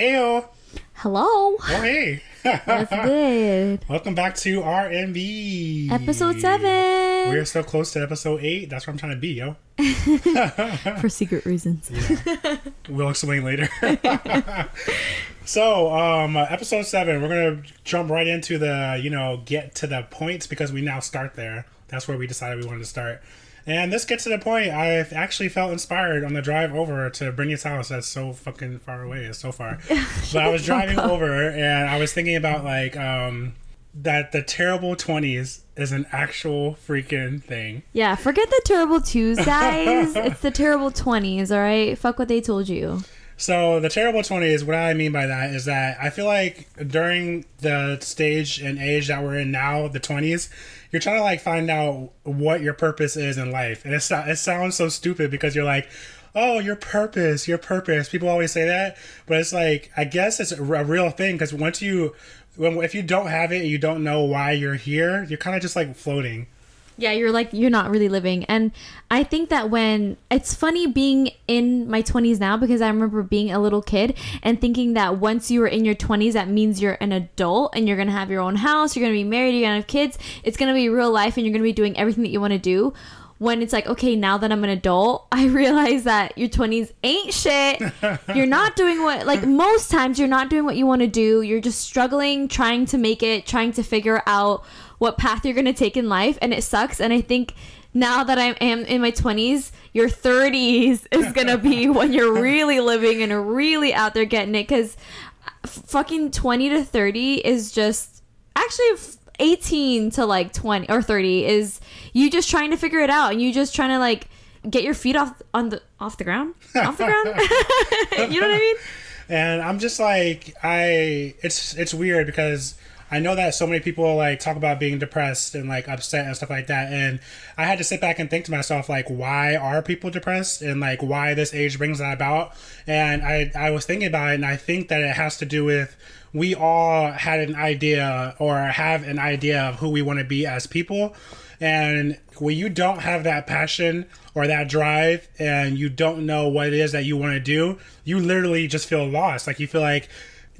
Ayo. Hello. Oh, hey. That's good? Welcome back to RMB. Episode seven. We're so close to episode eight. That's where I'm trying to be, yo. For secret reasons. We'll explain later. so, um, episode seven, we're gonna jump right into the, you know, get to the points because we now start there. That's where we decided we wanted to start. And this gets to the point. I actually felt inspired on the drive over to Brenya's house. That's so fucking far away. It's so far. but I was driving over and I was thinking about like um that the terrible twenties is an actual freaking thing. Yeah, forget the terrible twos, guys. it's the terrible twenties, all right? Fuck what they told you. So the terrible twenties, what I mean by that is that I feel like during the stage and age that we're in now, the twenties, you're trying to like find out what your purpose is in life, and it's it sounds so stupid because you're like, oh, your purpose, your purpose. People always say that, but it's like I guess it's a, real thing because once you, if you don't have it and you don't know why you're here, you're kind of just like floating. Yeah, you're like you're not really living. And I think that when it's funny being in my 20s now because I remember being a little kid and thinking that once you were in your 20s that means you're an adult and you're going to have your own house, you're going to be married, you're going to have kids. It's going to be real life and you're going to be doing everything that you want to do. When it's like, okay, now that I'm an adult, I realize that your 20s ain't shit. You're not doing what, like, most times you're not doing what you want to do. You're just struggling, trying to make it, trying to figure out what path you're going to take in life and it sucks and i think now that i am in my 20s your 30s is going to be when you're really living and really out there getting it because uh, fucking 20 to 30 is just actually 18 to like 20 or 30 is you just trying to figure it out and you just trying to like get your feet off on the off the ground? Off the ground? You know what i mean? And i'm just like i it's it's weird because I know that so many people like talk about being depressed and like upset and stuff like that. And I had to sit back and think to myself, like, why are people depressed and like why this age brings that about? And I, I was thinking about it and I think that it has to do with we all had an idea or have an idea of who we want to be as people. And when you don't have that passion or that drive and you don't know what it is that you want to do, you literally just feel lost. Like you feel like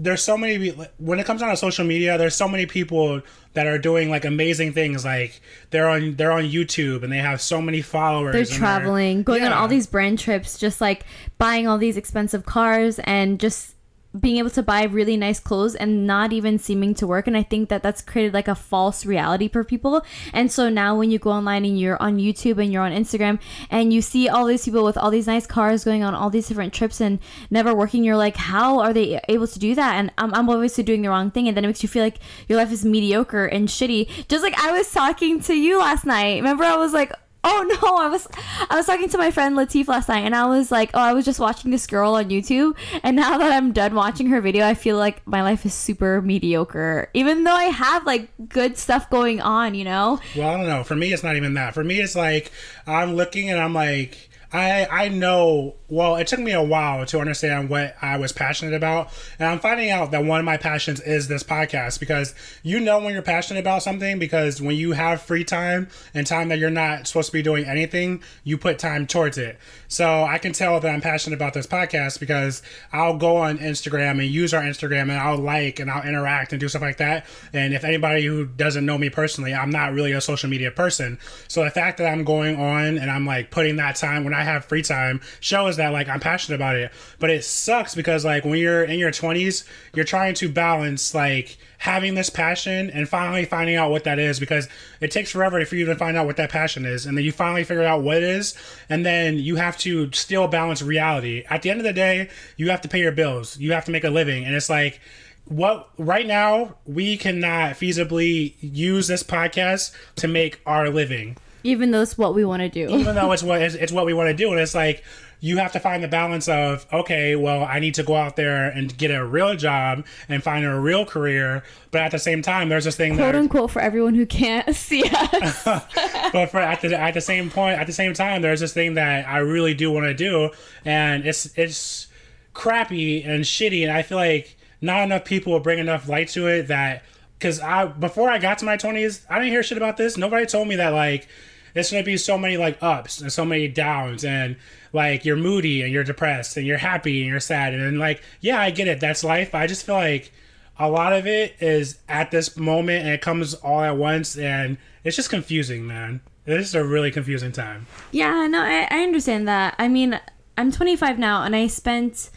there's so many when it comes down to social media there's so many people that are doing like amazing things like they're on they're on youtube and they have so many followers they're traveling they're, going yeah. on all these brand trips just like buying all these expensive cars and just being able to buy really nice clothes and not even seeming to work. And i think that that's created like a false reality for people. And so now when you go online and you're on youtube and you're on instagram and you see all these people with all these nice cars going on all these different trips and never working you're like how are they able to do that? And i'm, I'm obviously doing the wrong thing. And then it makes you feel like your life is mediocre and shitty. Just like i was talking to you last night. Remember i was like Oh no, I was I was talking to my friend Latif last night and I was like, "Oh, I was just watching this girl on YouTube and now that I'm done watching her video, I feel like my life is super mediocre even though I have like good stuff going on, you know?" Well, I don't know. For me it's not even that. For me it's like I'm looking and I'm like I I know well, it took me a while to understand what I was passionate about. And I'm finding out that one of my passions is this podcast because you know when you're passionate about something because when you have free time and time that you're not supposed to be doing anything, you put time towards it. So I can tell that I'm passionate about this podcast because I'll go on Instagram and use our Instagram and I'll like and I'll interact and do stuff like that. And if anybody who doesn't know me personally, I'm not really a social media person. So the fact that I'm going on and I'm like putting that time when I have free time shows that like I'm passionate about it. But it sucks because like when you're in your 20s, you're trying to balance like having this passion and finally finding out what that is because it takes forever for you to find out what that passion is and then you finally figure out what it is and then you have to still balance reality. At the end of the day, you have to pay your bills. You have to make a living and it's like what right now we cannot feasibly use this podcast to make our living even though it's what we want to do. Even though it's what it's, it's what we want to do and it's like you have to find the balance of okay well i need to go out there and get a real job and find a real career but at the same time there's this thing quote that, unquote for everyone who can't see us. But for at the at the same point at the same time there's this thing that i really do want to do and it's it's crappy and shitty and i feel like not enough people will bring enough light to it that because i before i got to my 20s i didn't hear shit about this. Nobody told me that like it's gonna be so many like ups and so many downs and like you're moody and you're depressed and you're happy and you're sad. And like yeah I get it. That's life. I just feel like a lot of it is at this moment and it comes all at once and it's just confusing man. This is a really confusing time. Yeah, no, I, I understand that. I mean, I'm 25 now, and I spent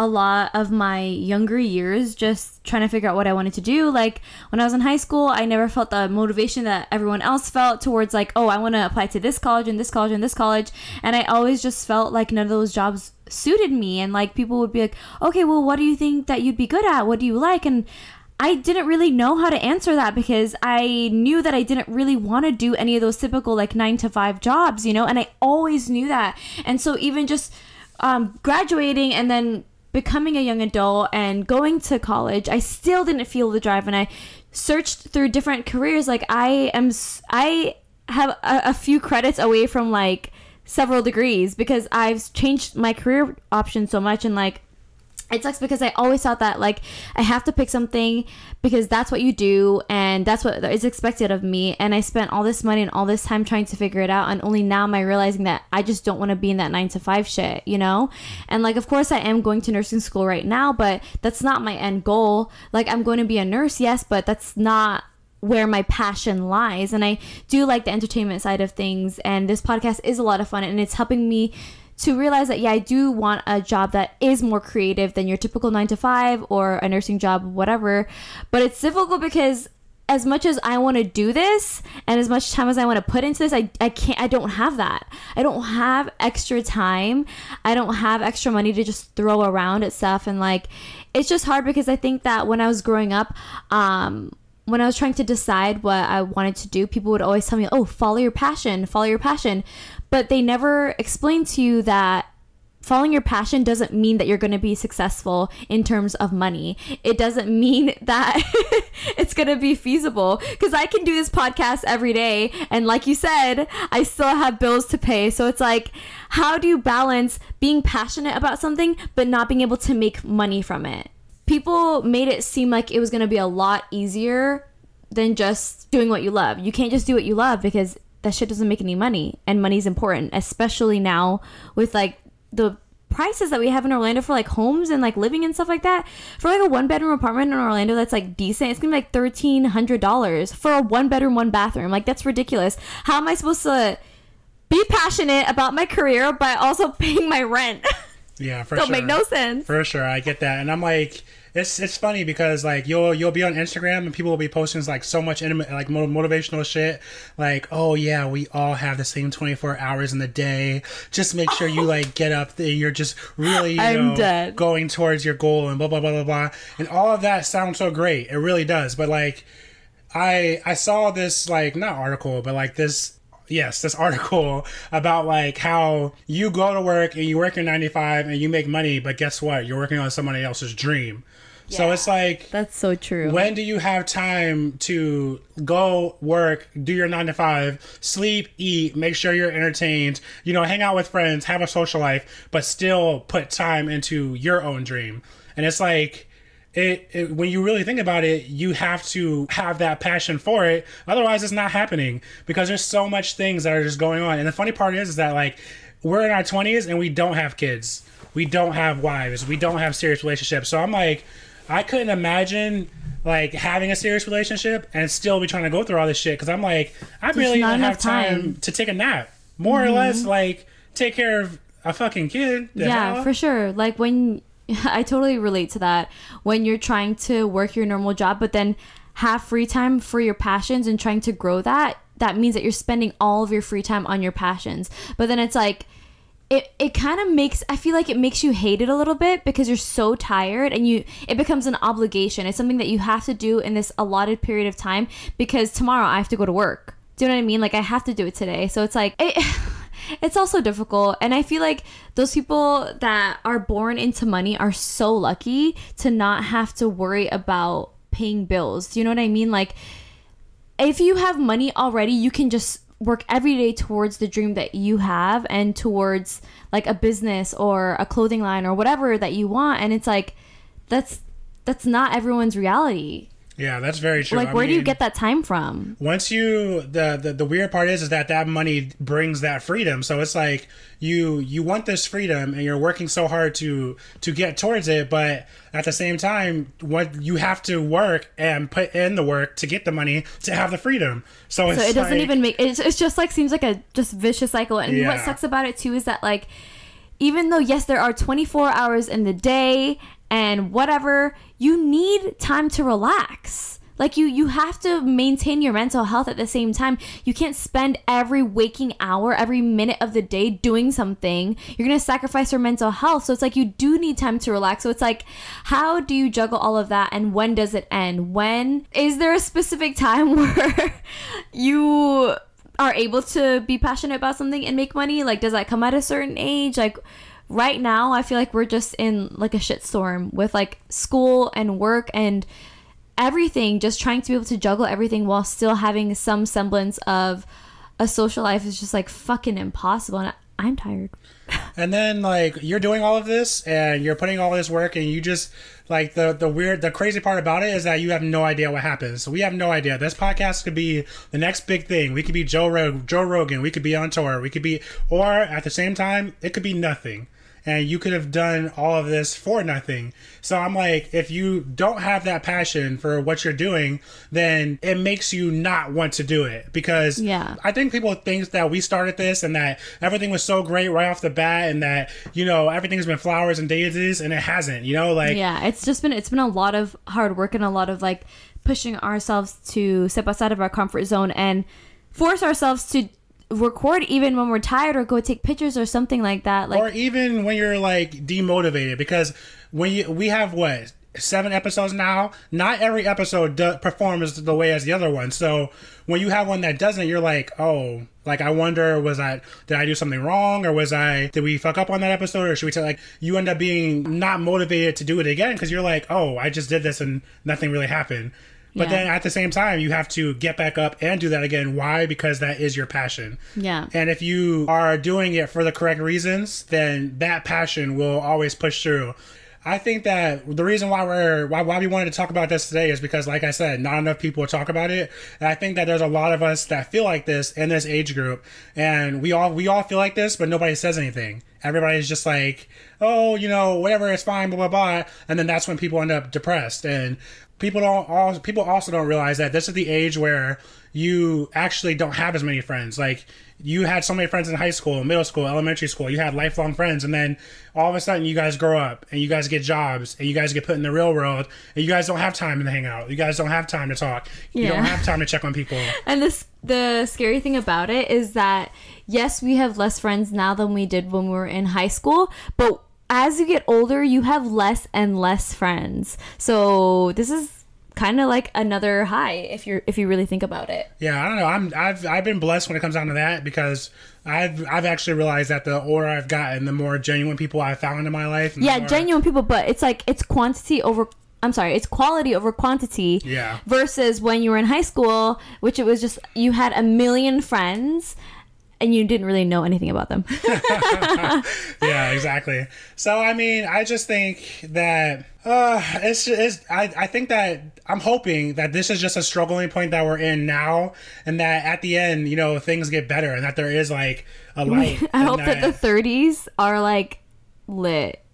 a lot of my younger years just trying to figure out what I wanted to do. Like when I was in high school, I never felt the motivation that everyone else felt towards like, oh, I want to apply to this college and this college and this college. And I always just felt like none of those jobs suited me. And like people would be like, okay, well, what do you think that you'd be good at? What do you like? And I didn't really know how to answer that because I knew that I didn't really want to do any of those typical like nine to five jobs, you know, and I always knew that. And so even just um, graduating and then becoming a young adult and going to college, I still didn't feel the drive. And I searched through different careers. Like I am, I have a, a few credits away from like several degrees because I've changed my career options so much and like it sucks because I always thought that like I have to pick something because that's what you do and that's what is expected of me and I spent all this money and all this time trying to figure it out and only now am I realizing that I just don't want to be in that 9 to 5 shit, you know? And like of course I am going to nursing school right now, but that's not my end goal. Like I'm going to be a nurse, yes, but that's not where my passion lies and I do like the entertainment side of things and this podcast is a lot of fun and it's helping me to realize that yeah, I do want a job that is more creative than your typical 9 to 5 or a nursing job whatever. But it's difficult because as much as I want to do this and as much time as I want to put into this, I, I can't, I don't have that. I don't have extra time. I don't have extra money to just throw around at stuff. And like, it's just hard because I think that when I was growing up, um, when I was trying to decide what I wanted to do, people would always tell me, oh, follow your passion, follow your passion. But they never explained to you that following your passion doesn't mean that you're going to be successful in terms of money. It doesn't mean that it's going to be feasible because I can do this podcast every day. And like you said, I still have bills to pay. So it's like, how do you balance being passionate about something but not being able to make money from it? People made it seem like it was going to be a lot easier than just doing what you love. You can't just do what you love because that shit doesn't make any money and money's important, especially now with like the prices that we have in Orlando for like homes and like living and stuff like that. For like a one bedroom apartment in Orlando that's like decent, it's gonna be like thirteen hundred dollars for a one bedroom, one bathroom. Like that's ridiculous. How am I supposed to be passionate about my career but also paying my rent? yeah for sure. Don't sure make no sense. For sure, I get that, and I'm like, it's it's funny because like you'll you'll be on Instagram and people will be posting like so much intimate like motivational shit, like oh yeah, we all have the same 24 hours in the day. Just make sure you like get up and you're just really you I'm know dead. going towards your goal and blah blah blah blah blah, and all of that sounds so great. It really does, but like. I I saw this like not article, but like this yes, this article about like how you go to work and you work in 95 and you make money, but guess what? You're working on somebody else's dream. So it's like That's so true. when do you have time to go work, do your 9 to 5, sleep, eat, make sure you're entertained, you know, hang out with friends, have a social life, but still put time into your own dream. And it's like it, it when you really think about it you have to have that passion for it. Otherwise it's not happening because there's so much things that are just going on. And the funny part is is that like we're in our 20s and we don't have kids. We don't have wives. We don't have serious relationships. So i'm like i couldn't imagine like having a serious relationship and still be trying to go through all this shit because i'm like i barely even have time. Mm-hmm. time. to take a nap. More or less like take care of a fucking kid. Yeah for sure. Like when i totally relate to that when you're trying to work your normal job but then have free time for your passions and trying to grow that that means that you're spending all of your free time on your passions. But then it's like it, it kind of makes i feel like it makes you hate it a little bit because you're so tired and you it becomes an obligation. It's something that you have to do in this allotted period of time because tomorrow i have to go to work. Do you know what i mean? Like i have to do it today. So it's like it, it's also difficult and i feel like those people that are born into money are so lucky to not have to worry about paying bills do you know what i mean like if you have money already, you can just work every day towards the dream that you have and towards like a business or a clothing line or whatever that you want and it's like that's that's not everyone's reality. Yeah, that's very true. Like, I where do you get that time from? once you the, the the weird part is is that that money brings that freedom so it's like you you want this freedom and you're working so hard to to get towards it but at the same time what you have to work and put in the work to get the money to have the freedom so it's So it doesn't like- even make it's, it's just like seems like a just vicious cycle. And what sucks about it too is that like even though yes there are 24 hours in the day and whatever, you need time to relax. Like you you have to maintain your mental health at the same time. You can't spend every waking hour, every minute of the day doing something. You're going to sacrifice your mental health. So it's like you do need time to relax. So it's like how do you juggle all of that and when does it end? When is there a specific time where you are able to be passionate about something and make money? Like does that come at a certain age? Like right now I feel like we're just in like a shitstorm with like school and work and everything just trying to be able to juggle everything while still having some semblance of a social life is just like fucking impossible and I'm tired. and then like you're doing all of this and you're putting all this work and you just like the the weird the crazy part about it is that you have no idea what happens. So we have no idea. This podcast could be the next big thing. We could be joe Rog- joe rogan. We could be on tour. We could be or at the same time it could be nothing and you could have done all of this for nothing. So I'm like, if you don't have that passion for what you're doing, then it makes you not want to do it because Yeah. I think people think that we started this and that everything was so great right off the bat and that you know everything's been flowers and daisies and it hasn't. You know, like yeah it's just been it's been a lot of hard work and a lot of like pushing ourselves to step outside of our comfort zone and force ourselves to record even when we're tired or go take pictures or something like that like or even when you're like demotivated because when you we have what seven episodes now? Not every episode do, performs the way as the other one. So when you have one that doesn't you're like oh like i wonder was i did i do something wrong? Or was i did we fuck up on that episode? Or should we tell like you end up being not motivated to do it again because you're like oh i just did this and nothing really happened but Yeah. then at the same time you have to get back up and do that again why because that is your passion yeah and if you are doing it for the correct reasons, then that passion will always push through. I think that the reason why we're why, why we wanted to talk about this today is because, like I said, not enough people talk about it. And I think that there's a lot of us that feel like this in this age group, and we all we all feel like this, but nobody says anything. Everybody's just like, oh, you know, whatever, it's fine, blah blah blah, and then that's when people end up depressed and people don't all people also don't realize that this is the age where you actually don't have as many friends. Like you had so many friends in high school middle school elementary school. You had lifelong friends. And then all of a sudden you guys grow up and you guys get jobs and you guys get put in the real world and you guys don't have time to hang out. You guys don't have time to talk. You don't have time to check on people. And this the scary thing about it is that yes, we have less friends now than we did when we were in high school, but as you get older, you have less and less friends. So this is kind of like another high if you're if you really think about it. yeah i don't know i'm i've i've been blessed when it comes down to that because i've i've actually realized that the older i've gotten the more genuine people i've found in my life Yeah, more- genuine people, but it's like it's quantity over I'm sorry, it's quality over quantity. Yeah. Versus when you were in high school, which it was just you had a million friends and you didn't really know anything about them. yeah, exactly. So I mean, I just think that uh it's it's I, I think that I'm hoping that this is just a struggling point that we're in now and that at the end, you know, things get better and that there is like a light. I hope that the 30s are like lit.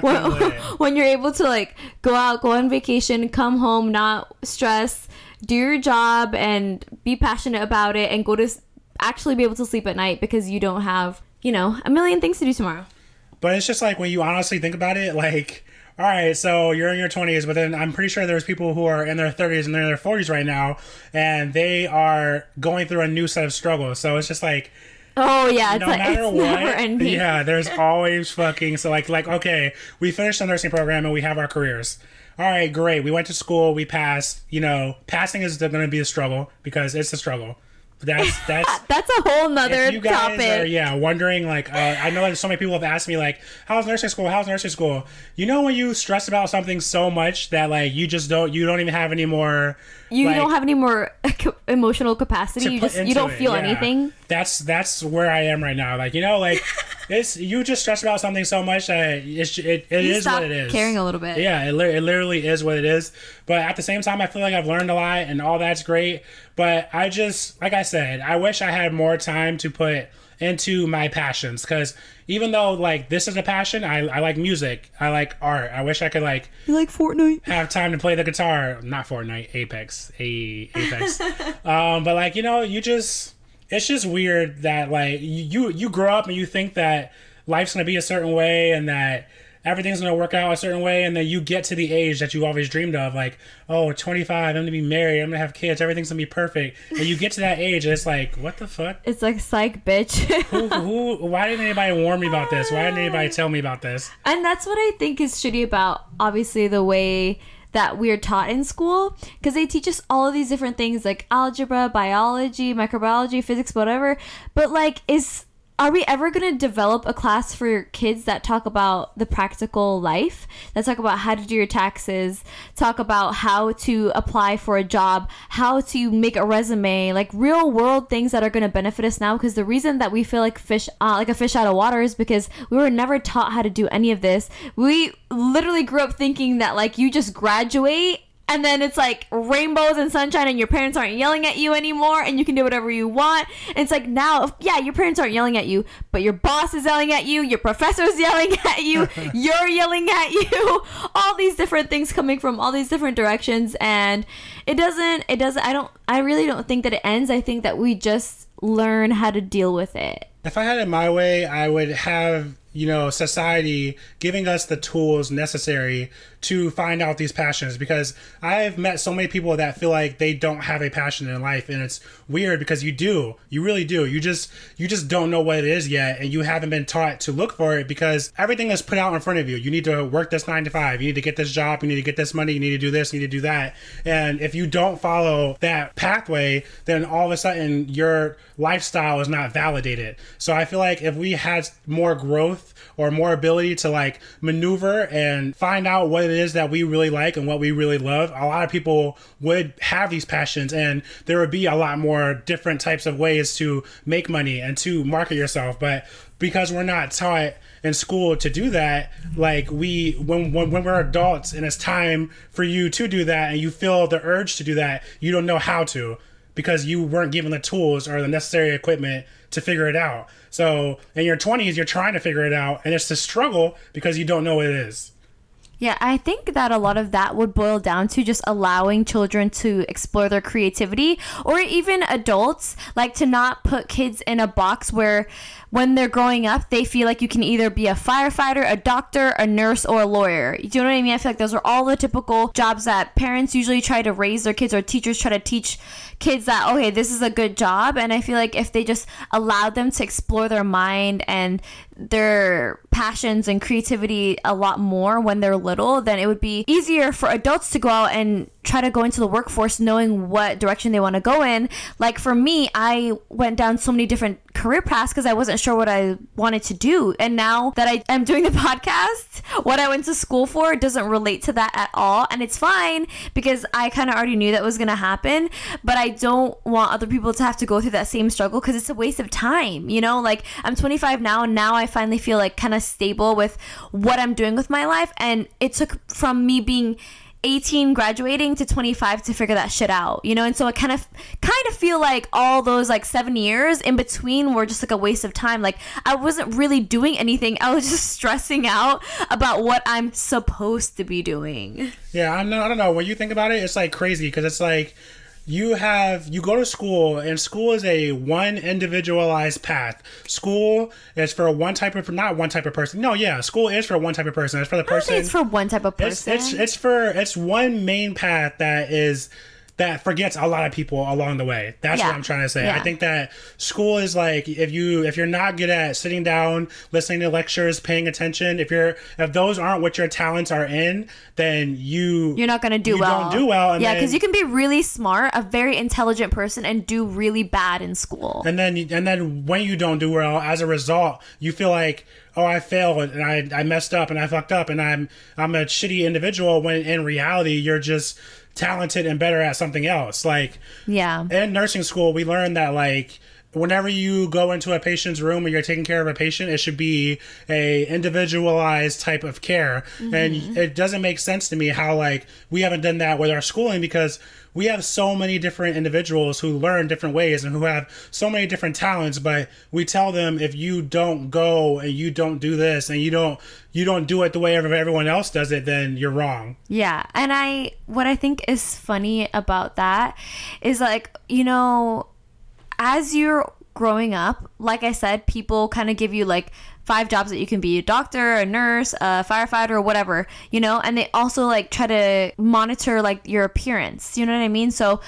when, lit. when you're able to like go out, go on vacation, come home, not stress, do your job and be passionate about it and go to actually be able to sleep at night because you don't have, you know, a million things to do tomorrow. But it's just like when you honestly think about it, like, all right, so you're in your 20s, but then I'm pretty sure there's people who are in their 30s and they're in their 40s right now, and they are going through a new set of struggles. So it's just like, Oh yeah, it's no like matter what, yeah, there's always fucking so like like okay, we finished the nursing program and we have our careers. All right, great. We went to school, we passed. You know, passing is going to be a struggle because it's a struggle. That's that's That's a whole nother if you guys topic. are yeah wondering like uh, I know that so many people have asked me like how's nursing school how's nursing school you know when you stress about something so much that like you just don't you don't even have any more you like, don't have any more emotional capacity. You just you don't it, feel yeah. anything. That's that's where I am right now. Like you know, like it's you just stress about something so much that it's it, it You is what it is. caring a little bit. Yeah, it, it literally is what it is. But at the same time, I feel like I've learned a lot and all that's great. But I just, like I said, I wish I had more time to put into my passions because even though like this is a passion, I, I like music, I like art. I wish I could like You like Fortnite? have time to play the guitar. Not Fortnite, Apex, a Apex. um, but like you know, you just it's just weird that like you you grow up and you think that life's gonna be a certain way and that everything's gonna work out a certain way and then you get to the age that you always dreamed of like oh 25 i'm gonna be married i'm gonna have kids everything's gonna be perfect. And you get to that age and it's like what the fuck? It's like psych, bitch. who, who why didn't anybody warn me about this? Why didn't anybody tell me about this? And that's what I think is shitty about obviously the way that we're taught in school because they teach us all of these different things like algebra, biology, microbiology, physics, whatever. But like is are we ever going to develop a class for kids that talk about the practical life? That talk about how to do your taxes, talk about how to apply for a job, how to make a resume, like real world things that are going to benefit us now because the reason that we feel like fish uh, like a fish out of water is because we were never taught how to do any of this. We literally grew up thinking that like you just graduate and then it's like rainbows and sunshine and your parents aren't yelling at you anymore and you can do whatever you want. And it's like now yeah your parents aren't yelling at you but your boss is yelling at you your professor's yelling at you you're yelling at you. All these different things coming from all these different directions. And it doesn't it doesn't i don't i really don't think that it ends. I think that we just learn how to deal with it. If I had it my way, I would have, you know, society giving us the tools necessary to find out these passions because I've met so many people that feel like they don't have a passion in life and it's weird because you do. You really do. You just you just don't know what it is yet and you haven't been taught to look for it because everything is put out in front of you. You need to work this 9 to 5. You need to get this job, you need to get this money, you need to do this, you need to do that. And if you don't follow that pathway, then all of a sudden your lifestyle is not validated. So I feel like if we had more growth or more ability to like maneuver and find out what it is that we really like and what we really love, a lot of people would have these passions and there would be a lot more different types of ways to make money and to market yourself. But because we're not taught in school to do that, like we when, when when we're adults and it's time for you to do that and you feel the urge to do that, you don't know how to because you weren't given the tools or the necessary equipment to figure it out. So in your 20s, you're trying to figure it out, and it's a struggle because you don't know what it is. Yeah, I think that a lot of that would boil down to just allowing children to explore their creativity or even adults, like to not put kids in a box where when they're growing up, they feel like you can either be a firefighter, a doctor, a nurse, or a lawyer. Do you know what I mean? I feel like those are all the typical jobs that parents usually try to raise their kids or teachers try to teach kids that, okay, this is a good job. And I feel like if they just allowed them to explore their mind and their passions and creativity a lot more when they're little, then it would be easier for adults to go out and try to go into the workforce knowing what direction they want to go in. Like for me, I went down so many different career paths because I wasn't sure what I wanted to do. And now that I am doing the podcast, what I went to school for doesn't relate to that at all. And it's fine because I kind of already knew that was going to happen. But I don't want other people to have to go through that same struggle because it's a waste of time. You know, like I'm 25 now and now I finally feel like kind of stable with what I'm doing with my life. And it took from me being 18 graduating to 25 to figure that shit out you know and so i kind of kind of feel like all those like seven years in between were just like a waste of time like i wasn't really doing anything i was just stressing out about what i'm supposed to be doing Yeah, I know. I don't know. When you think about it, it's like crazy because it's like you have you go to school and school is a one individualized path. School is for one type of not one type of person. No, yeah, school is for one type of person. It's for the person. it's for one type of it's, person it's it's for it's one main path that is that forgets a lot of people along the way. That's Yeah. what I'm trying to say. Yeah. I think that school is like if you if you're not good at sitting down, listening to lectures, paying attention, if you're if those aren't what your talents are in, then you you're not gonna do you well. don't do well, and yeah, because you can be really smart, a very intelligent person, and do really bad in school. and then and then when you don't do well as a result you feel like oh i failed and i i messed up and i fucked up and i'm i'm a shitty individual when in reality you're just talented and better at something else. Like yeah, in nursing school we learned that like whenever you go into a patient's room or you're taking care of a patient, it should be a individualized type of care. Mm-hmm. And it doesn't make sense to me how like we haven't done that with our schooling because we have so many different individuals who learn different ways and who have so many different talents but we tell them if you don't go and you don't do this and you don't you don't do it the way everyone else does it then you're wrong yeah and i what i think is funny about that is like you know as you're growing up like i said people kind of give you like five jobs that you can be a doctor, a nurse, a firefighter, or whatever, you know, and they also like try to monitor like your appearance. You know what I mean? So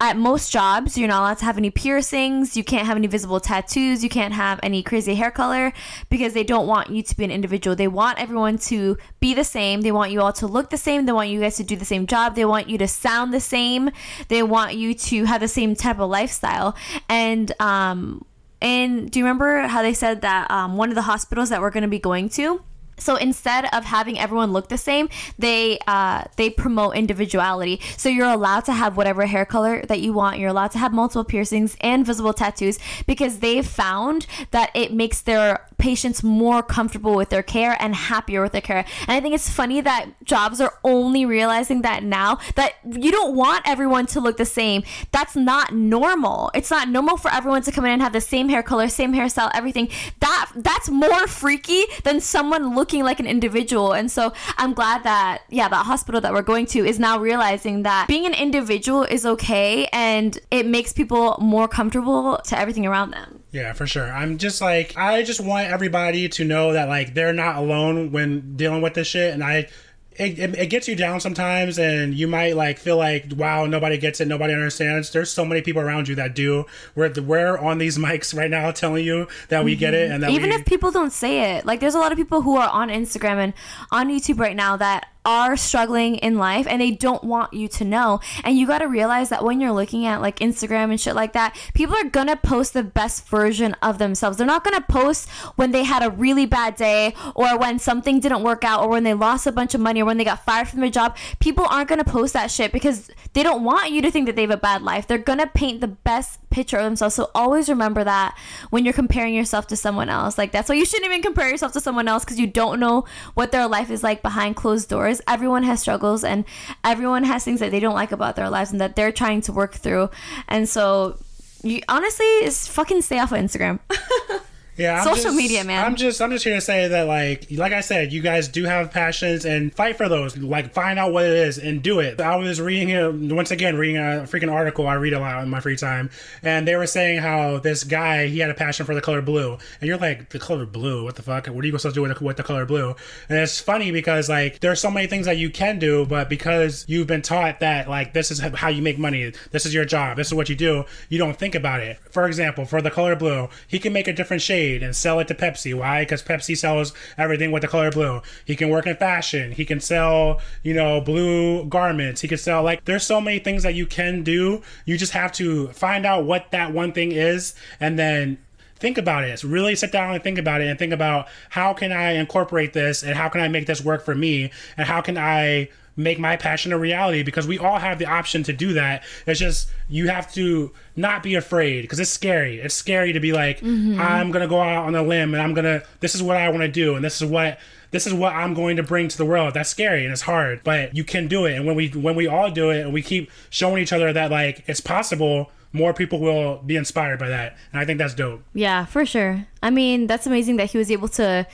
at most jobs, you're not allowed to have any piercings, you can't have any visible tattoos, you can't have any crazy hair color because they don't want you to be an individual. They want everyone to be the same. They want you all to look the same. They want you guys to do the same job. They want you to sound the same. They want you to have the same type of lifestyle. And um and do you remember how they said that um, one of the hospitals that we're going to be going to so instead of having everyone look the same, they uh, they promote individuality. So you're allowed to have whatever hair color that you want. You're allowed to have multiple piercings and visible tattoos because they've found that it makes their patients more comfortable with their care and happier with their care. And I think it's funny that jobs are only realizing that now that you don't want everyone to look the same. That's not normal. It's not normal for everyone to come in and have the same hair color, same hairstyle, everything. That that's more freaky than someone looking like an individual. And so I'm glad that, yeah, that hospital that we're going to is now realizing that being an individual is okay and it makes people more comfortable to everything around them. Yeah, for sure. I'm just like, I just want everybody to know that, like, they're not alone when dealing with this shit. And I, it, it, it, gets you down sometimes and you might like feel like wow nobody gets it nobody understands there's so many people around you that do we're, we're on these mics right now telling you that we mm-hmm. get it mm-hmm. and that even we... if people don't say it like there's a lot of people who are on instagram and on youtube right now that are struggling in life and they don't want you to know. And you got to realize that when you're looking at like Instagram and shit like that, people are going to post the best version of themselves. They're not going to post when they had a really bad day or when something didn't work out or when they lost a bunch of money or when they got fired from their job. People aren't going to post that shit because they don't want you to think that they have a bad life. They're going to paint the best picture of themselves. So always remember that when you're comparing yourself to someone else. Like that's why you shouldn't even compare yourself to someone else because you don't know what their life is like behind closed doors everyone has struggles and everyone has things that they don't like about their lives and that they're trying to work through. And so you honestly is fucking stay off of Instagram. Yeah, I'm social just, media, man. I'm just, I'm just here to say that, like, like I said, you guys do have passions and fight for those. Like, find out what it is and do it. I was reading it once again, reading a freaking article I read a lot in my free time, and they were saying how this guy he had a passion for the color blue, and you're like, the color blue, what the fuck? What are you supposed to do with the, with the color blue? And it's funny because like there's so many things that you can do, but because you've been taught that like this is how you make money, this is your job, this is what you do, you don't think about it. For example, for the color blue, he can make a different shade and sell it to Pepsi. Why? Because Pepsi sells everything with the color blue. He can work in fashion. He can sell, you know, blue garments. He can sell like there's so many things that you can do. You just have to find out what that one thing is and then think about it. Really sit down and think about it and think about how can I incorporate this and how can I make this work for me and how can I make my passion a reality because we all have the option to do that. It's just you have to not be afraid because it's scary. It's scary to be like, mm-hmm. I'm gonna go out on a limb and I'm gonna. This is what I want to do, and this is what this is what I'm going to bring to the world. That's scary and it's hard, but you can do it. And when we when we all do it and we keep showing each other that like it's possible, more people will be inspired by that. And I think that's dope. Yeah, for sure. I mean, that's amazing that he was able to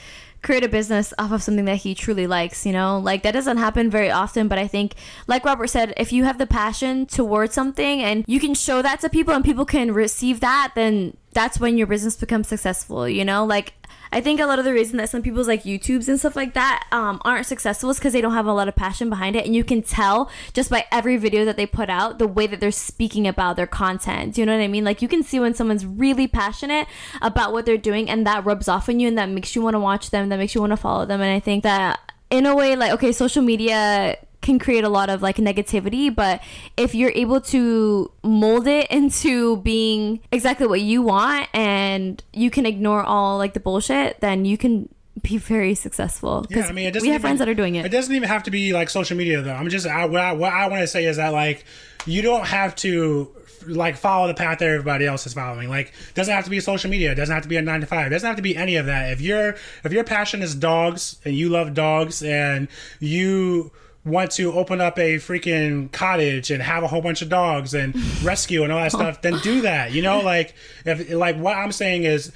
create a business off of something that he truly likes, you know? Like that doesn't happen very often, but I think like Robert said, if you have the passion towards something and you can show that to people and people can receive that, then that's when your business becomes successful, you know? Like I think a lot of the reason that some people's like YouTubes and stuff like that um, aren't successful is because they don't have a lot of passion behind it, and you can tell just by every video that they put out the way that they're speaking about their content. You know what I mean? Like you can see when someone's really passionate about what they're doing, and that rubs off on you, and that makes you want to watch them, that makes you want to follow them, and I think that in a way, like okay, social media can create a lot of like negativity but if you're able to mold it into being exactly what you want and you can ignore all like the bullshit then you can be very successful. Yeah, I mean, we have even- friends that are doing It it. doesn't even have to be like social media though. I'm just I, what I, what I want to say is that like you don't have to like follow the path that everybody else is following. Like doesn't have to be social media. It doesn't have to be a nine to five. It doesn't have to be any of that. If your if your passion is dogs and you love dogs and you want to open up a freaking cottage and have a whole bunch of dogs and rescue and all that stuff, then do that. You know, like if like what I'm saying is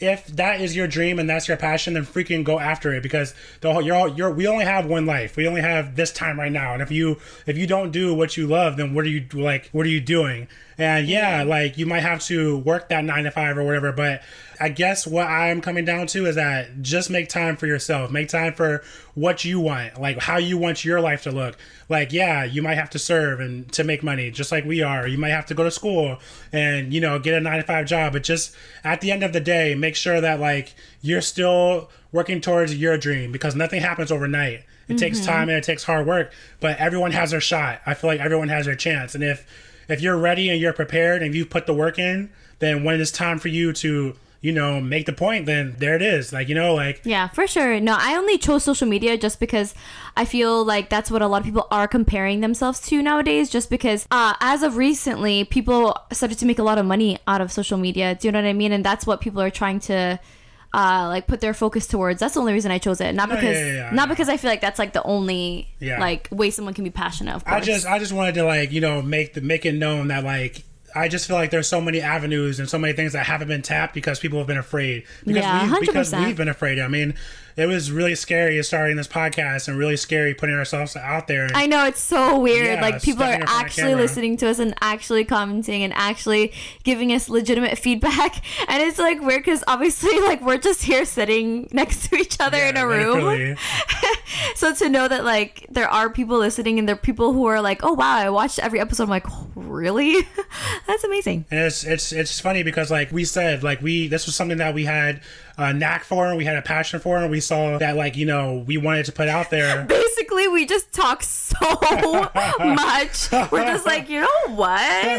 if that is your dream and that's your passion, then freaking go after it because the whole, you're all, you're we only have one life. We only have this time right now, and if you if you don't do what you love, then what are you like? What are you doing? And yeah, like you might have to work that nine to five or whatever, but I guess what I'm coming down to is that just make time for yourself. Make time for what you want, like how you want your life to look. Like, yeah, you might have to serve and to make money, just like we are. You might have to go to school and you know get a nine to five job, but just at the end of the day, make sure that like you're still working towards your dream because nothing happens overnight. It takes mm-hmm. time and it takes hard work, but everyone has their shot. I feel like everyone has their chance, and if if you're ready and you're prepared and you've put the work in, then when it's time for you to you know make the point, then there it is. Like you know, like Yeah, for sure. No, I only chose social media just because I feel like that's what a lot of people are comparing themselves to nowadays. Just because, uh, as of recently, people started to make a lot of money out of social media. Do you know what I mean? And that's what people are trying to. Uh, like put their focus towards. That's the only reason I chose it. Not No, because, yeah, yeah, yeah, not because I feel like that's like the only Yeah. like way someone can be passionate. Of course. I just I just wanted to like you know make the make it known that like I just feel like there's so many avenues and so many things that haven't been tapped because people have been afraid because Yeah, we because 100%. we've been afraid. I mean, it was really scary starting this podcast and really scary putting ourselves out there. I know it's so weird. Yeah, like people are stepping in front of actually listening to us and actually commenting and actually giving us legitimate feedback. And it's like weird because obviously like we're just here sitting next to each other Yeah, in a room. So to know that like there are people listening and there are people who are like, oh wow, I watched every episode. I'm like, "Oh, really? That's amazing. And it's it's it's funny because like we said like we this was something that we had a knack for and we had a passion for and we saw that like you know we wanted to put out there. Basically, we just talk so much. We're just like, you know what?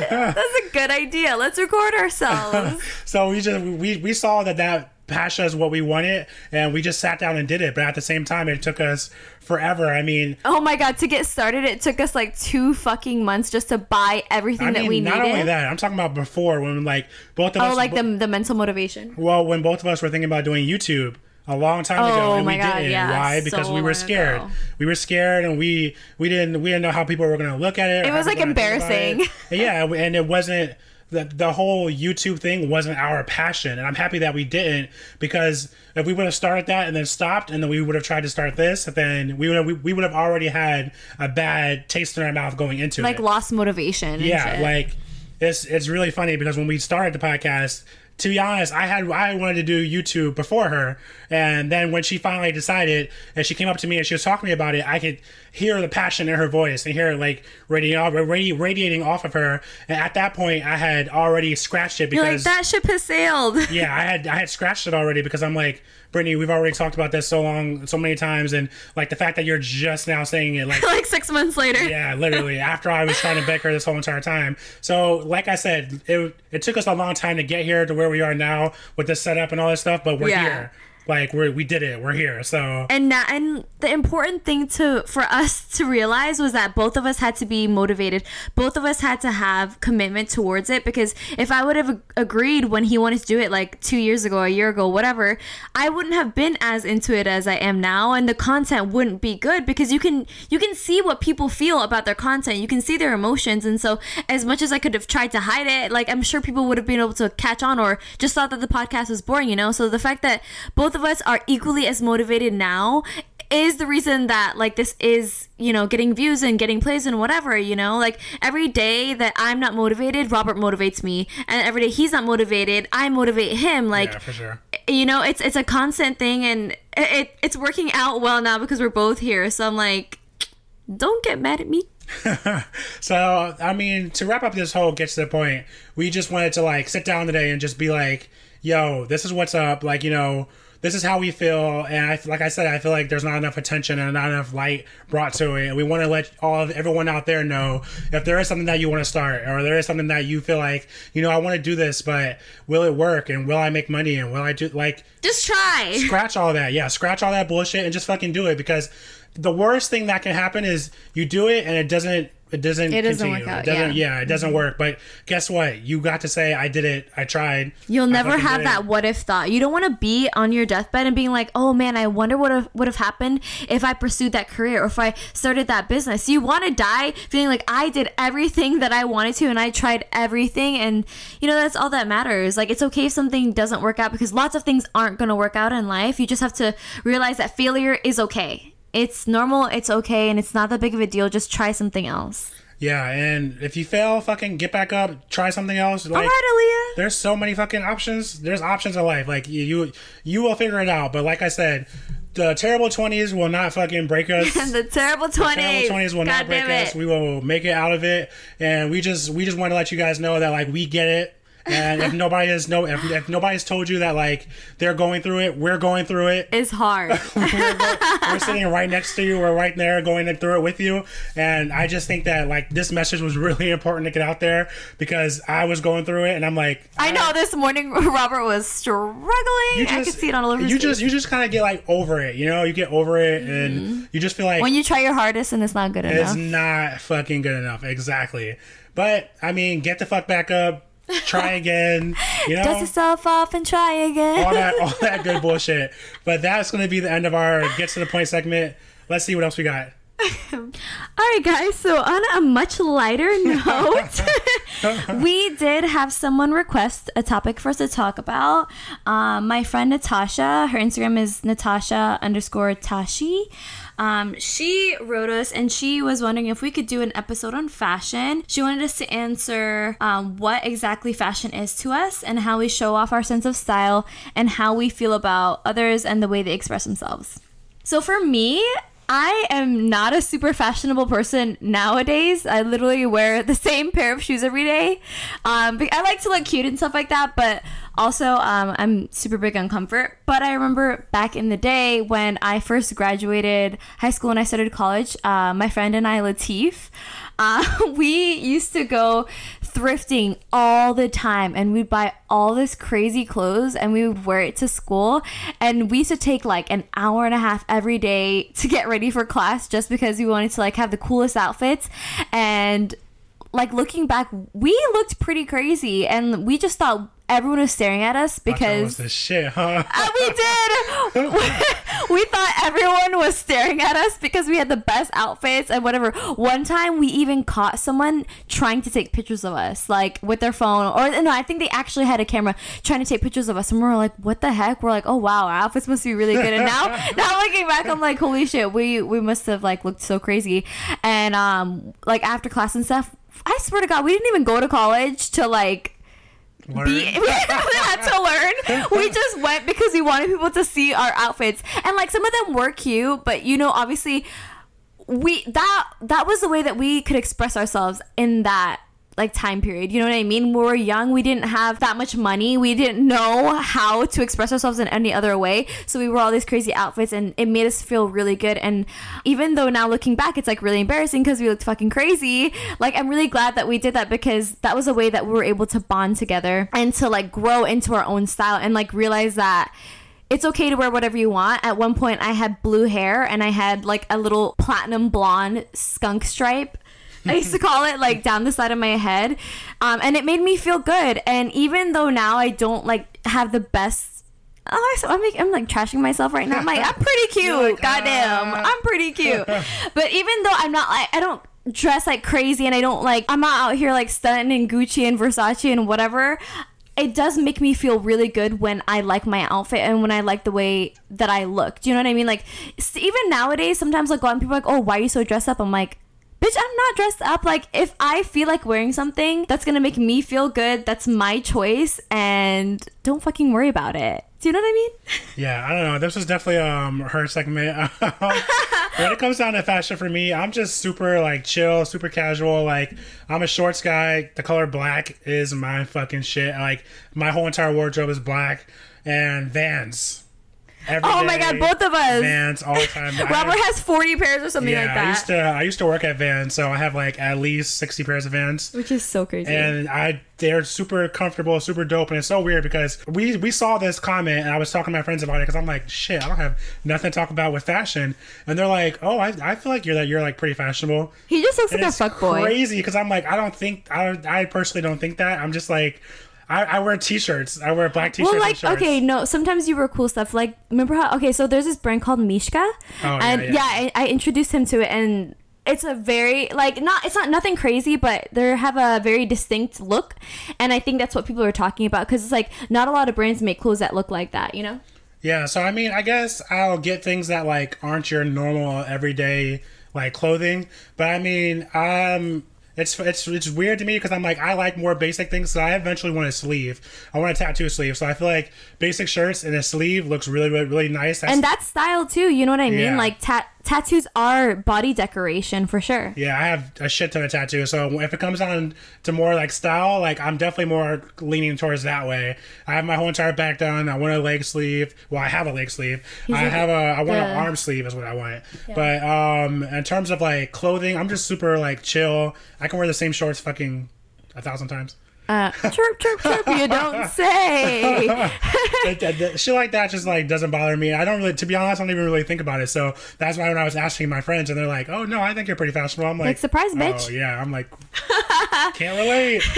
That's a good idea. Let's record ourselves. so we just we we saw that that passion is what we wanted and we just sat down and did it but at the same time it took us forever i mean Oh my god, to get started, it took us like two fucking months just to buy everything i that mean we not needed. only that i'm talking about before when like both of oh, us like the, the mental motivation. well when both of us were thinking about doing youtube a long time Oh ago and we God, didn't yeah, why because so we were scared ago. we were scared and we we didn't we didn't know how people were going to look at it It was, like, people were gonna think about embarrassing. it. yeah and it wasn't the, the whole YouTube thing wasn't our passion, and I'm happy that we didn't because if we would have started that and then stopped, and then we would have tried to start this, then we would have, we, we would have already had a bad taste in our mouth going into Like it. Like lost motivation. yeah, like it's it's really funny because when we started the podcast, to be honest, I had I wanted to do YouTube before her, and then when she finally decided, and she came up to me and she was talking to me about it, I could hear the passion in her voice and hear it like radiating uh, off, radi- radiating off of her. And at that point, I had already scratched it You're like because that ship has sailed. yeah, I had I had scratched it already because I'm like Brittany, we've already talked about this so long, so many times, and like the fact that you're just now saying it, like like six months later. yeah, literally. After I was trying to beg her this whole entire time. So, like I said, it it took us a long time to get here to where we are now with this setup and all this stuff, but we're Yeah. here. Like we we did it. We're here. So and na- and the important thing to for us to realize was that both of us had to be motivated. Both of us had to have commitment towards it because if i would have agreed when he wanted to do it like two years ago a year ago whatever i wouldn't have been as into it as i am now. And the content wouldn't be good because you can you can see what people feel about their content. You can see their emotions. And so as much as i could have tried to hide it like i'm sure people would have been able to catch on or just thought that the podcast was boring you know? So the fact that both of us are equally as motivated now is the reason that like this is you know getting views and getting plays and whatever you know? Like every day that i'm not motivated robert motivates me. And every day he's not motivated i motivate him. Like yeah, for sure. you know it's it's a constant thing and it it's working out well now because we're both here. So i'm like don't get mad at me. So I mean, to wrap up this whole get to the point, we just wanted to like sit down today and just be like, "Yo, this is what's up." Like you know, this is how we feel, and I like I said, I feel like there's not enough attention and not enough light brought to it. And we want to let all of everyone out there know if there is something that you want to start, or there is something that you feel like you know I want to do this, but will it work? And will I make money? And will I do like Just try. scratch all that? Yeah, scratch all that bullshit and just fucking do it because the worst thing that can happen is you do it and it doesn't it doesn't It doesn't continue. work out, It doesn't, yeah. yeah. it doesn't mm-hmm. work. But guess what? You got to say I did it. I tried. You'll I never have that what if thought. You don't want to be on your deathbed and being like, "Oh man, I wonder what would have happened if I pursued that career or if I started that business." You want to die feeling like I did everything that I wanted to and I tried everything and you know that's all that matters. Like it's okay if something doesn't work out because lots of things aren't going to work out in life. You just have to realize that failure is okay. It's normal, it's okay, and it's not that big of a deal. Just try something else. Yeah, and if you fail, fucking get back up. Try something else. Like, all right, Aaliyah. there's so many fucking options. There's options in life. Like you, you, you will figure it out. But like I said, the terrible twenties will not fucking break us. the terrible 20s. terrible twenties will God not break us. We will make it out of it, and we just we just want to let you guys know that like we get it. And if nobody has no, if, if nobody's told you that like they're going through it, we're going through it. It's hard. we're sitting right next to you. We're right there going through it with you. And I just think that like this message was really important to get out there because I was going through it, and I'm like, I know this morning Robert was struggling. You I could see it on all over You face. just you just kind of get like over it, you know. You get over it, and mm-hmm. you just feel like when you try your hardest and it's not good enough. it's not fucking good enough. Exactly. But I mean, get the fuck back up. Try again. You know. Dust yourself off and try again. all that all that good bullshit. But that's going to be the end of our get to the point segment. Let's see what else we got. All right, guys. So on a much lighter note, we did have someone request a topic for us to talk about. Um, my friend Natasha, her Instagram is Natasha underscore Tashi. Um, she wrote us and she was wondering if we could do an episode on fashion. She wanted us to answer um, what exactly fashion is to us and how we show off our sense of style and how we feel about others and the way they express themselves. So for me, I am not a super fashionable person nowadays. I literally wear the same pair of shoes every day. Um, I like to look cute and stuff like that, but also um, I'm super big on comfort. But I remember back in the day when I first graduated high school and I started college, uh, my friend and I, Latif, uh, we used to go thrifting all the time and we'd buy all this crazy clothes and we would wear it to school and we used to take like an hour and a half every day to get ready for class just because we wanted to like have the coolest outfits and like looking back we looked pretty crazy and we just thought everyone was staring at us because the shit, huh? uh, we did. we thought everyone was staring at us because we had the best outfits and whatever. One time we even caught someone trying to take pictures of us, like with their phone, or no, I think they actually had a camera trying to take pictures of us, and we are like, "What the heck?" We're like, "Oh wow, our outfits must be really good." And now, now looking back, I'm like, "Holy shit, we we must have like looked so crazy." And um, like after class and stuff, I swear to God, we didn't even go to college to like Learn. be, we had to learn. We just went because we wanted people to see our outfits, and like some of them were cute, but you know, obviously, we that that was the way that we could express ourselves in that like time period. You know what I mean? When we were young, we didn't have that much money. We didn't know how to express ourselves in any other way. So we wore all these crazy outfits and it made us feel really good. And even though now looking back, it's like really embarrassing because we looked fucking crazy. Like I'm really glad that we did that because that was a way that we were able to bond together and to like grow into our own style and like realize that it's okay to wear whatever you want. At one point, I had blue hair and I had like a little platinum blonde skunk stripe. I used to call it like down the side of my head. Um, and it made me feel good. And even though now I don't like have the best. Oh, so I'm, like, I'm like trashing myself right now. I'm like, I'm pretty cute. Like, Goddamn. ah. I'm pretty cute. but even though I'm not like, I don't dress like crazy and I don't like, I'm not out here like stunting in Gucci and Versace and whatever it does make me feel really good when I like my outfit and when I like the way that I look. Do you know what I mean? Like, even nowadays, sometimes I'll go out and people are like, oh, why are you so dressed up? I'm like, bitch, I'm not dressed up. Like, if I feel like wearing something that's gonna make me feel good, that's my choice, and don't fucking worry about it. Do you know what I mean? Yeah, I don't know. This was definitely um her segment. when it comes down to fashion for me, I'm just super like chill, super casual. Like I'm a shorts guy. The color black is my fucking shit. Like my whole entire wardrobe is black and Vans. Every Oh my god, both of us. Vans all the time. Robert has 40 pairs or something yeah, like I used that. to I used to work at Vans, so I have like at least sixty pairs of Vans. which is so crazy. and I they're super comfortable, super dope, and it's so weird because we we saw this comment and I was talking to my friends about it because I'm like, shit, I don't have nothing to talk about with fashion, and they're like, oh, I, I feel like you're that you're like pretty fashionable. he just looks And like a it's fuck boy. crazy because I'm like, I don't think I I personally don't think that. I'm just like, I, I wear t-shirts, I wear black t-shirts. Well, like okay, no. Sometimes you wear cool stuff. Like remember how? Okay, so there's this brand called Mishka, Oh, yeah, and yeah. yeah, I, I introduced him to it, and it's a very like not it's not nothing crazy, but they have a very distinct look, and I think that's what people are talking about because it's like not a lot of brands make clothes that look like that, you know. Yeah, so I mean, I guess I'll get things that like aren't your normal everyday like clothing, but I mean, um, it's it's it's weird to me because I'm like I like more basic things. So I eventually want a sleeve. I want a tattoo sleeve. So I feel like basic shirts and a sleeve looks really really really nice. That's, And that's style too. You know what I mean? Yeah. Like ta- tattoos are body decoration for sure. yeah, I have a shit ton of tattoos. So if it comes down to more like style, like I'm definitely more leaning towards that way. I have my whole entire back done. I want a leg sleeve. Well, I have a leg sleeve. I like have a. I want an arm sleeve is what I want. Yeah. But um, in terms of like clothing, I'm just super like chill. I can wear the same shorts fucking a thousand times. Uh, chirp chirp chirp. You don't say. It- it- it- shit like that just like doesn't bother me. I don't really, to be honest, I don't even really think about it. So that's why when I was asking my friends, and they're like, "Oh no, I think you're pretty fashionable." I'm like, Like, surprise, Oh bitch. yeah, I'm like, can't relate.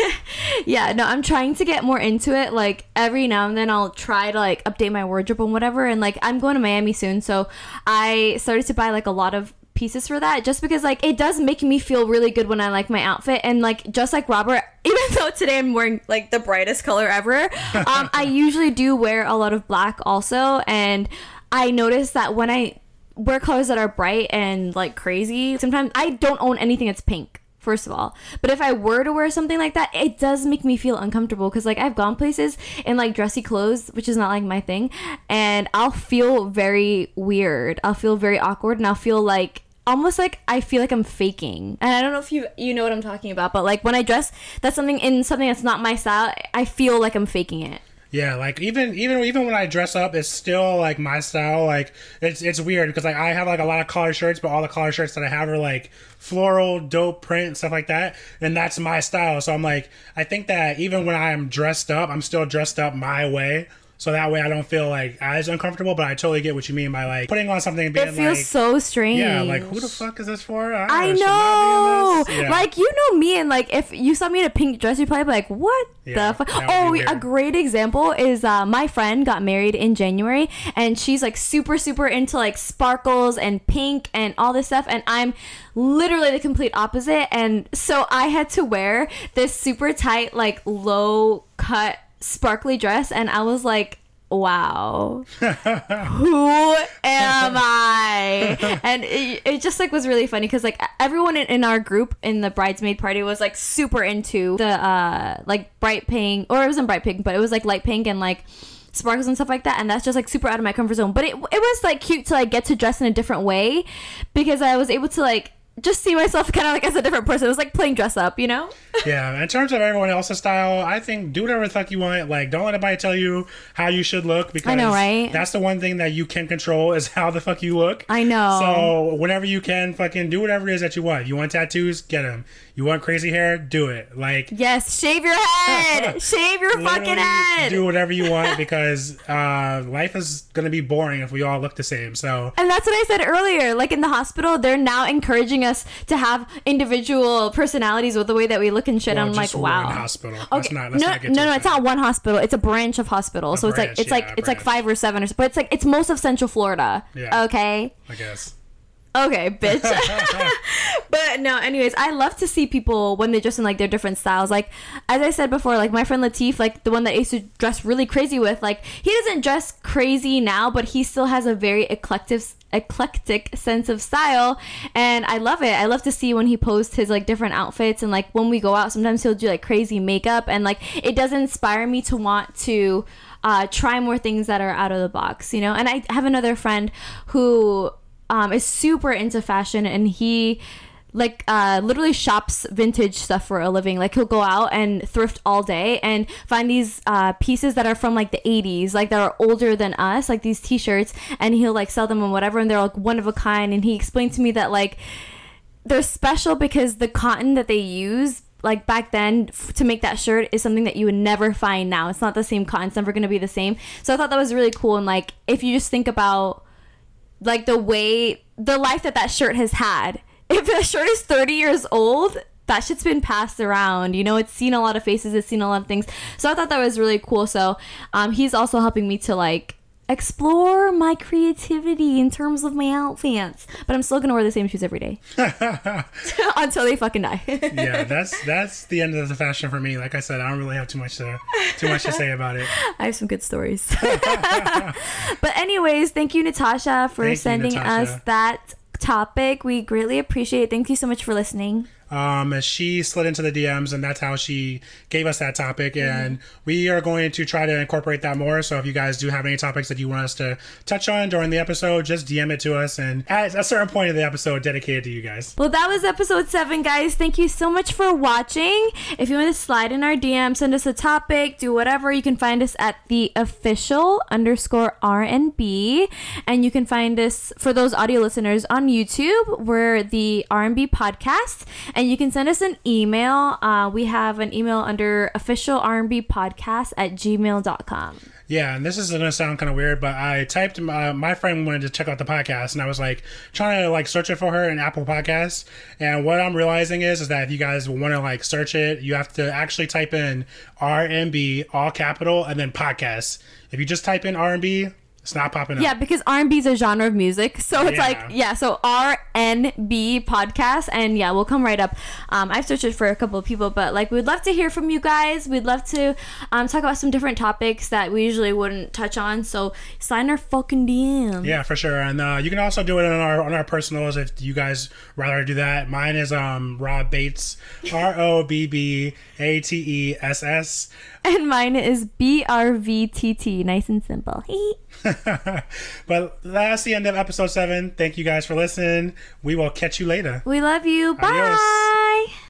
Yeah, no, I'm trying to get more into it. Like every now and then I'll try to like update my wardrobe and whatever. And like I'm going to Miami soon, so I started to buy like a lot of pieces for that just because like it does make me feel really good when I like my outfit and like just like Robert even though today I'm wearing like the brightest color ever um I usually do wear a lot of black also and I notice that when I wear colors that are bright and like crazy sometimes I don't own anything that's pink first of all. But if I were to wear something like that, it does make me feel uncomfortable because like I've gone places in like dressy clothes, which is not like my thing, and I'll feel very weird. I'll feel very awkward, and I'll feel like almost like I feel like I'm faking. And I don't know if you you know what I'm talking about, but like when I dress that's something in something that's not my style, I feel like I'm faking it. Yeah, like even even even when I dress up, it's still like my style. Like it's it's weird because like I have like a lot of collar shirts, but all the collar shirts that I have are like floral, dope print stuff like that, and that's my style. So I'm like, I think that even when I am dressed up, I'm still dressed up my way. So that way I don't feel like as uncomfortable, but I totally get what you mean by like putting on something and being It feels like, so strange. yeah, like who the fuck is this for? I should know. not be in this. Yeah. Like you know me, and like if you saw me in a pink dress, you'd probably be like, "What Yeah, the fuck?" Oh, a great example is uh, my friend got married in January, and she's like super super into like sparkles and pink and all this stuff, and I'm literally the complete opposite. And so I had to wear this super tight, like low cut, sparkly dress, and I was like. Wow, who am I? And it, it just like was really funny because like everyone in, in our group in the bridesmaid party was like super into the uh like bright pink or it wasn't bright pink but it was like light pink and like sparkles and stuff like that and that's just like super out of my comfort zone but it, it was like cute to like get to dress in a different way because i was able to like just see myself kind of like as a different person it was like playing dress up you know Yeah, in terms of everyone else's style, I think do whatever the fuck you want. Like, don't let anybody tell you how you should look because I know, right? that's the one thing that you can control is how the fuck you look. i know So whenever you can, fucking do whatever it is that you want. You want tattoos, get them. You want crazy hair, do it. Like yes shave your head shave your fucking head do whatever you want because uh, life is gonna be boring if we all look the same. So And that's what I said earlier. Like in the hospital, they're now encouraging us to have individual personalities with the way that we look and shit. well, I'm like, wow. hospital. Let's Okay. not. Let's no, not get no, no, it's not one hospital. It's a branch of hospital. so it's like it's yeah, like a it's like five or seven or so, but it's like it's most of Central Florida. Yeah. Okay. I guess. Okay, bitch. but no, anyways, I love to see people when they dress in like their different styles. Like as I said before, like my friend Latif, like the one that I used to dress really crazy with, like he doesn't dress crazy now, but he still has a very eclectic eclectic sense of style and I love it. I love to see when he posts his like different outfits and like when we go out sometimes he'll do like crazy makeup and like it does inspire me to want to uh, try more things that are out of the box, you know. And I have another friend who um, is super into fashion and he like uh literally shops vintage stuff for a living. Like he'll go out and thrift all day and find these uh pieces that are from like the 80s, like that are older than us, like these t-shirts and he'll like sell them and whatever and they're like one of a kind and he explained to me that like they're special because the cotton that they use like back then f- to make that shirt is something that you would never find now. It's not the same cotton. It's never going to be the same. So I thought that was really cool. And like, if you just think about like the way the life that that shirt has had, if the shirt is 30 years old, that shit's been passed around. You know, it's seen a lot of faces, it's seen a lot of things. So I thought that was really cool. So um, he's also helping me to like explore my creativity in terms of my outfits. But I'm still gonna wear the same shoes every day until they fucking die. yeah, that's that's the end of the fashion for me. Like I said, I don't really have too much to too much to say about it. I have some good stories. but anyways, thank you, Natasha, for Thank you, sending Natasha. us that topic. We greatly appreciate it. Thank you so much for listening. Um, and she slid into the DMs, and that's how she gave us that topic. Mm-hmm. And we are going to try to incorporate that more. So if you guys do have any topics that you want us to touch on during the episode, just DM it to us. And at a certain point of the episode, dedicated to you guys. Well, that was episode seven, guys. Thank you so much for watching. If you want to slide in our DM, send us a topic, do whatever, you can find us at the official underscore RNB. And you can find us, for those audio listeners, on YouTube. We're the RNB podcast. And you can send us an email. Uh, we have an email under official RNB podcast at gmail.com. Yeah, and this is going to sound kind of weird, but I typed my, my friend wanted to check out the podcast, and I was like trying to like search it for her in Apple Podcasts. And what I'm realizing is, is that if you guys want to like search it, you have to actually type in RNB all capital and then podcast. If you just type in RNB, it's not popping up. Yeah, because R and B is a genre of music, so it's Yeah. like yeah, so R N B podcast, and yeah, we'll come right up. Um, I've searched it for a couple of people, but like we'd love to hear from you guys. We'd love to um, talk about some different topics that we usually wouldn't touch on. So sign our fucking DM. Yeah, for sure. And uh, you can also do it on our on our personals if you guys rather do that. Mine is um Rob Bates, R O B B A T E S S. And mine is B R V T T, nice and simple. But that's the end of episode seven. Thank you guys for listening. We will catch you later. we love you. Bye. Adios.